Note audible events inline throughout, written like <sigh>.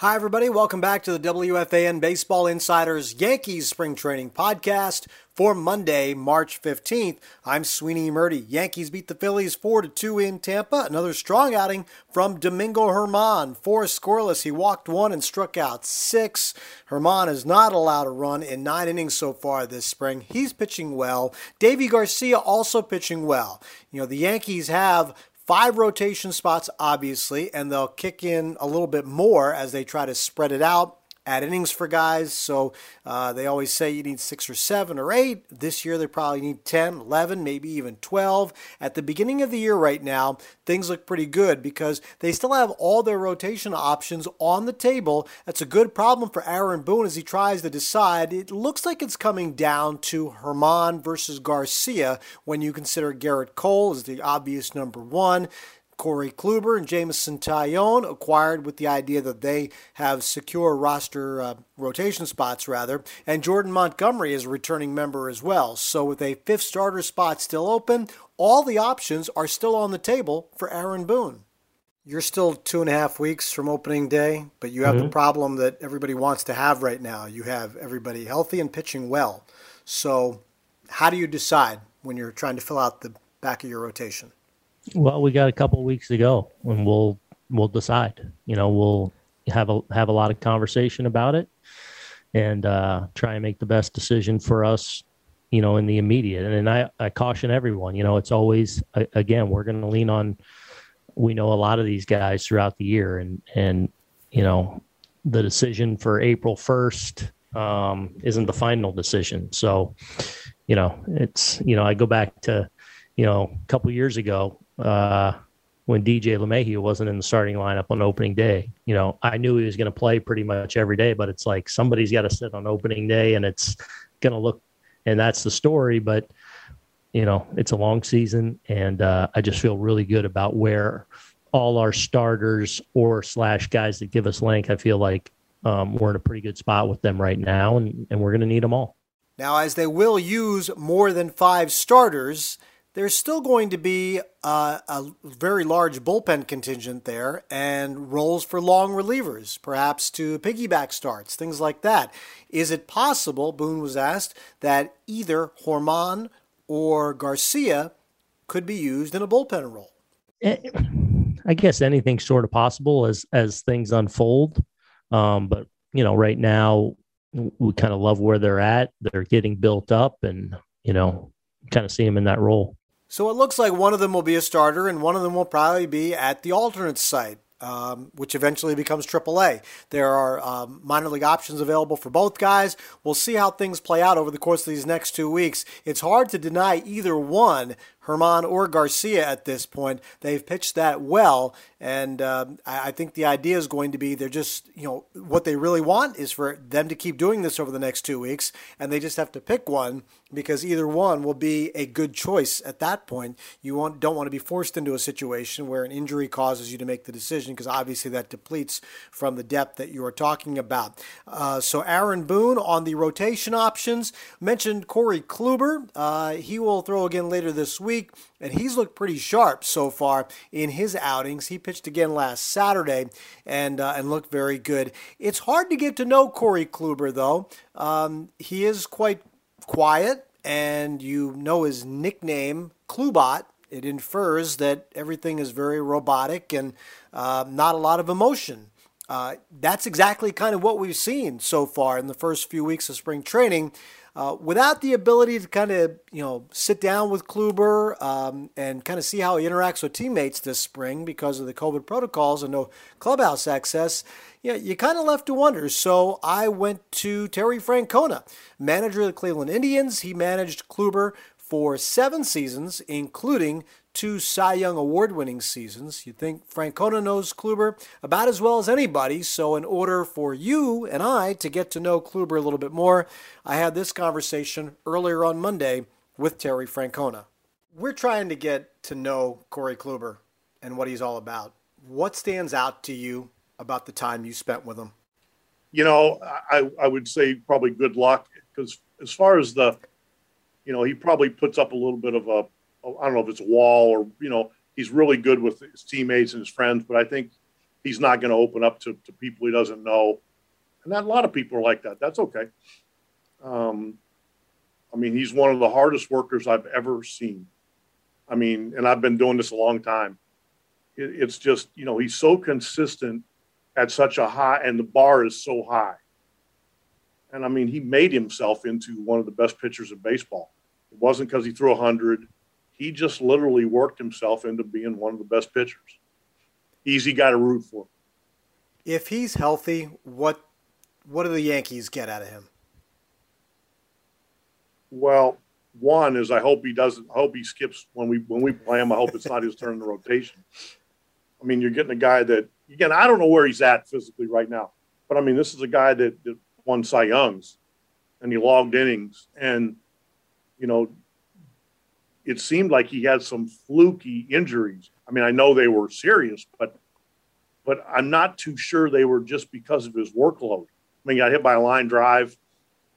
Hi, everybody. Welcome back to the WFAN Baseball Insiders Yankees Spring Training Podcast for Monday, March 15th. I'm Sweeney Murti. Yankees beat the Phillies 4 2 in Tampa. Another strong outing from Domingo Germán. Four scoreless. He walked one and struck out six. Germán is not allowed a run in nine innings so far this spring. He's pitching well. Deivi Garcia also pitching well. You know, the Yankees have five rotation spots, obviously, and they'll kick in a little bit more as they try to spread it out add innings for guys. So uh, they always say you need six or seven or eight. This year they probably need 10, 11, maybe even 12. At the beginning of the year right now, things look pretty good because they still have all their rotation options on the table. That's a good problem for Aaron Boone as he tries to decide. It looks like it's coming down to Germán versus Garcia when you consider Gerrit Cole as the obvious number one. Corey Kluber and Jameson Taillon acquired with the idea that they have secure roster uh, rotation spots, rather. And Jordan Montgomery is a returning member as well. So, with a fifth starter spot still open, all the options are still on the table for Aaron Boone. You're still two and a half weeks from opening day, but you have mm-hmm. the problem that everybody wants to have right now. You have everybody healthy and pitching well. So, how do you decide when you're trying to fill out the back of your rotation? Well, we got a couple weeks to go, and we'll we'll decide. You know, we'll have a have a lot of conversation about it, and uh, try and make the best decision for us. You know, in the immediate, and, and I I caution everyone. You know, it's always again we're going to lean on. We know a lot of these guys throughout the year, and and you know, the decision for April first um, isn't the final decision. So, you know, it's you know I go back to you know a couple years ago uh, when DJ LeMahieu wasn't in the starting lineup on opening day. You know, I knew he was going to play pretty much every day, but it's like somebody's got to sit on opening day and it's going to look, and that's the story. But, you know, it's a long season and uh, I just feel really good about where all our starters or slash guys that give us length, I feel like um, we're in a pretty good spot with them right now and, and we're going to need them all. Now, as they will use more than five starters, there's still going to be uh, a very large bullpen contingent there and roles for long relievers, perhaps to piggyback starts, things like that. Is it possible, Boone was asked, that either Germán or Garcia could be used in a bullpen role? Eh, I guess anything's sort of possible as as things unfold. Um, but you know, right now we kind of love where they're at. They're getting built up, and you know, kind of see them in that role. So it looks like one of them will be a starter and one of them will probably be at the alternate site. um, which eventually becomes AAA. There are um, minor league options available for both guys. We'll see how things play out over the course of these next two weeks. It's hard to deny either one Germán or Garcia at this point. They've pitched that well, and uh, I think the idea is going to be they're just, you know, what they really want is for them to keep doing this over the next two weeks, and they just have to pick one because either one will be a good choice at that point. You want, don't want to be forced into a situation where an injury causes you to make the decision because obviously that depletes from the depth that you are talking about. Uh, so Aaron Boone on the rotation options mentioned Corey Kluber. Uh, he will throw again later this week, and he's looked pretty sharp so far in his outings. He pitched again last Saturday and uh, and looked very good. It's hard to get to know Corey Kluber though. Um, he is quite quiet, and you know his nickname, Klubot, it infers that everything is very robotic and uh, not a lot of emotion. Uh, that's exactly kind of what we've seen so far in the first few weeks of spring training. Uh, without the ability to kind of you know sit down with Kluber um, and kind of see how he interacts with teammates this spring because of the COVID protocols and no clubhouse access, yeah, you kind of left to wonder. So I went to Terry Francona, manager of the Cleveland Indians. He managed Kluber for seven seasons, including two Cy Young award winning seasons. You'd think Francona knows Kluber about as well as anybody. So, in order for you and I to get to know Kluber a little bit more, I had this conversation earlier on Monday with Terry Francona. We're trying to get to know Corey Kluber and what he's all about. What stands out to you about the time you spent with him? You know, I, I would say probably good luck because as far as the, you know, he probably puts up a little bit of a I don't know if it's a wall or you know he's really good with his teammates and his friends, but I think he's not going to open up to, to people he doesn't know. And that, a lot of people are like that. That's okay. Um, I mean, he's one of the hardest workers I've ever seen. I mean, and I've been doing this a long time. It, it's just, you know, he's so consistent at such a high, and the bar is so high. And I mean, he made himself into one of the best pitchers of baseball. It wasn't because he threw 100 he just literally worked himself into being one of the best pitchers. Easy guy to root for. If he's healthy, what what do the Yankees get out of him? Well, one is I hope he doesn't. I hope he skips when we when we play him. I hope it's not his turn in the <laughs> rotation. I mean, you're getting a guy that again I don't know where he's at physically right now, but I mean this is a guy that, that won Cy Youngs, and he logged innings, and you know it seemed like he had some fluky injuries. I mean, I know they were serious, but but I'm not too sure they were just because of his workload. I mean, he got hit by a line drive.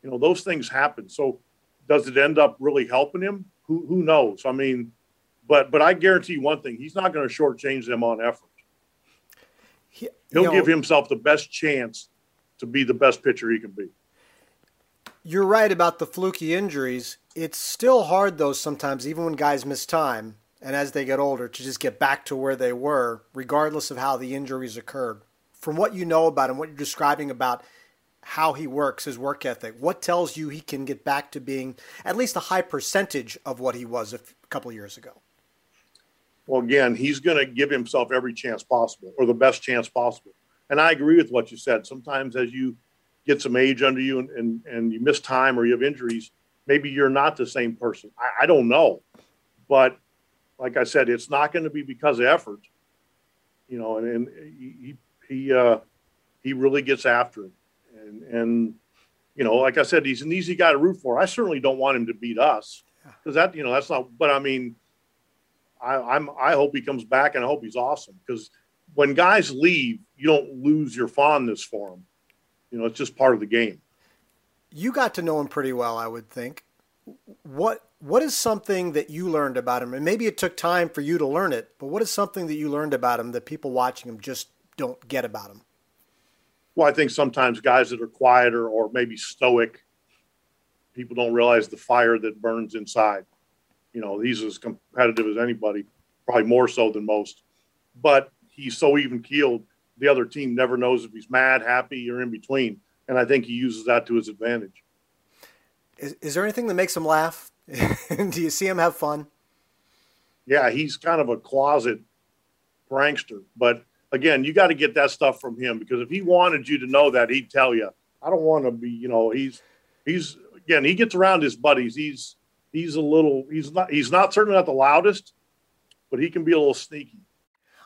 You know, those things happen. So does it end up really helping him? Who who knows? I mean, but but I guarantee one thing: he's not going to shortchange them on effort. He, He'll know, give himself the best chance to be the best pitcher he can be. You're right about the fluky injuries. It's still hard, though, sometimes, even when guys miss time and as they get older, to just get back to where they were, regardless of how the injuries occurred. From what you know about him, what you're describing about how he works, his work ethic, what tells you he can get back to being at least a high percentage of what he was a couple years ago? Well, again, he's going to give himself every chance possible or the best chance possible. And I agree with what you said. Sometimes as you get some age under you and, and, and you miss time or you have injuries, maybe you're not the same person. I, I don't know. But like I said, it's not going to be because of effort, you know, and, and he, he, uh, he really gets after it. And, and, you know, like I said, he's an easy guy to root for. I certainly don't want him to beat us because that, you know, that's not, but I mean, I, I'm, I hope he comes back and I hope he's awesome because when guys leave, you don't lose your fondness for them. You know, it's just part of the game you got to know him pretty well, I would think. What what is something that you learned about him? And maybe it took time for you to learn it, but what is something that you learned about him that people watching him just don't get about him? Well, I think sometimes guys that are quieter or maybe stoic, people don't realize the fire that burns inside. You know, he's as competitive as anybody, probably more so than most. But he's so even keeled, the other team never knows if he's mad, happy, or in between and I think he uses that to his advantage. Is, is there anything that makes him laugh? <laughs> Do you see him have fun? Yeah, he's kind of a closet prankster, but again, you got to get that stuff from him because if he wanted you to know that, he'd tell you. I don't want to be, you know, he's he's again, he gets around his buddies. He's he's a little he's not he's not certainly not the loudest, but he can be a little sneaky.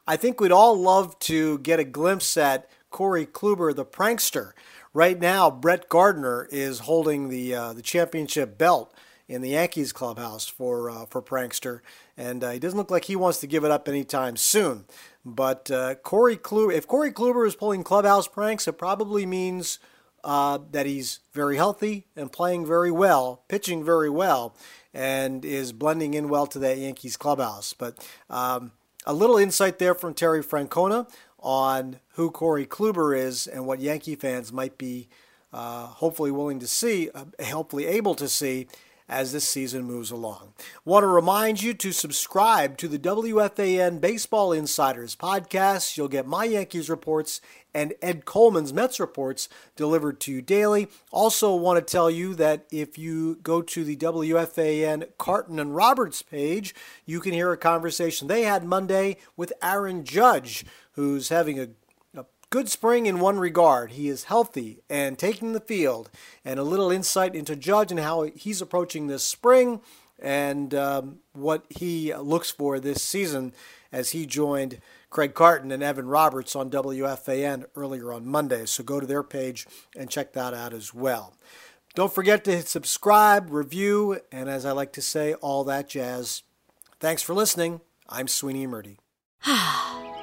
I think we'd all love to get a glimpse at Corey Kluber, the prankster. Right now, Brett Gardner is holding the uh, the championship belt in the Yankees clubhouse for uh, for prankster, and uh, he doesn't look like he wants to give it up anytime soon. But uh, Corey Kluber, if Corey Kluber is pulling clubhouse pranks, it probably means uh, that he's very healthy and playing very well, pitching very well, and is blending in well to that Yankees clubhouse. But um, a little insight there from Terry Francona on who Corey Kluber is and what Yankee fans might be uh, hopefully willing to see, uh, hopefully able to see as this season moves along. Want to remind you to subscribe to the WFAN Baseball Insiders podcast. You'll get my Yankees reports and Ed Coleman's Mets reports delivered to you daily. Also, want to tell you that if you go to the WFAN Carton and Roberts page, you can hear a conversation they had Monday with Aaron Judge, who's having a good spring in one regard. He is healthy and taking the field, and a little insight into Judge and how he's approaching this spring and um, what he looks for this season as he joined Craig Carton and Evan Roberts on WFAN earlier on Monday. So go to their page and check that out as well. Don't forget to hit subscribe, review, and as I like to say, all that jazz. Thanks for listening. I'm Sweeney Murti. <sighs> <sighs>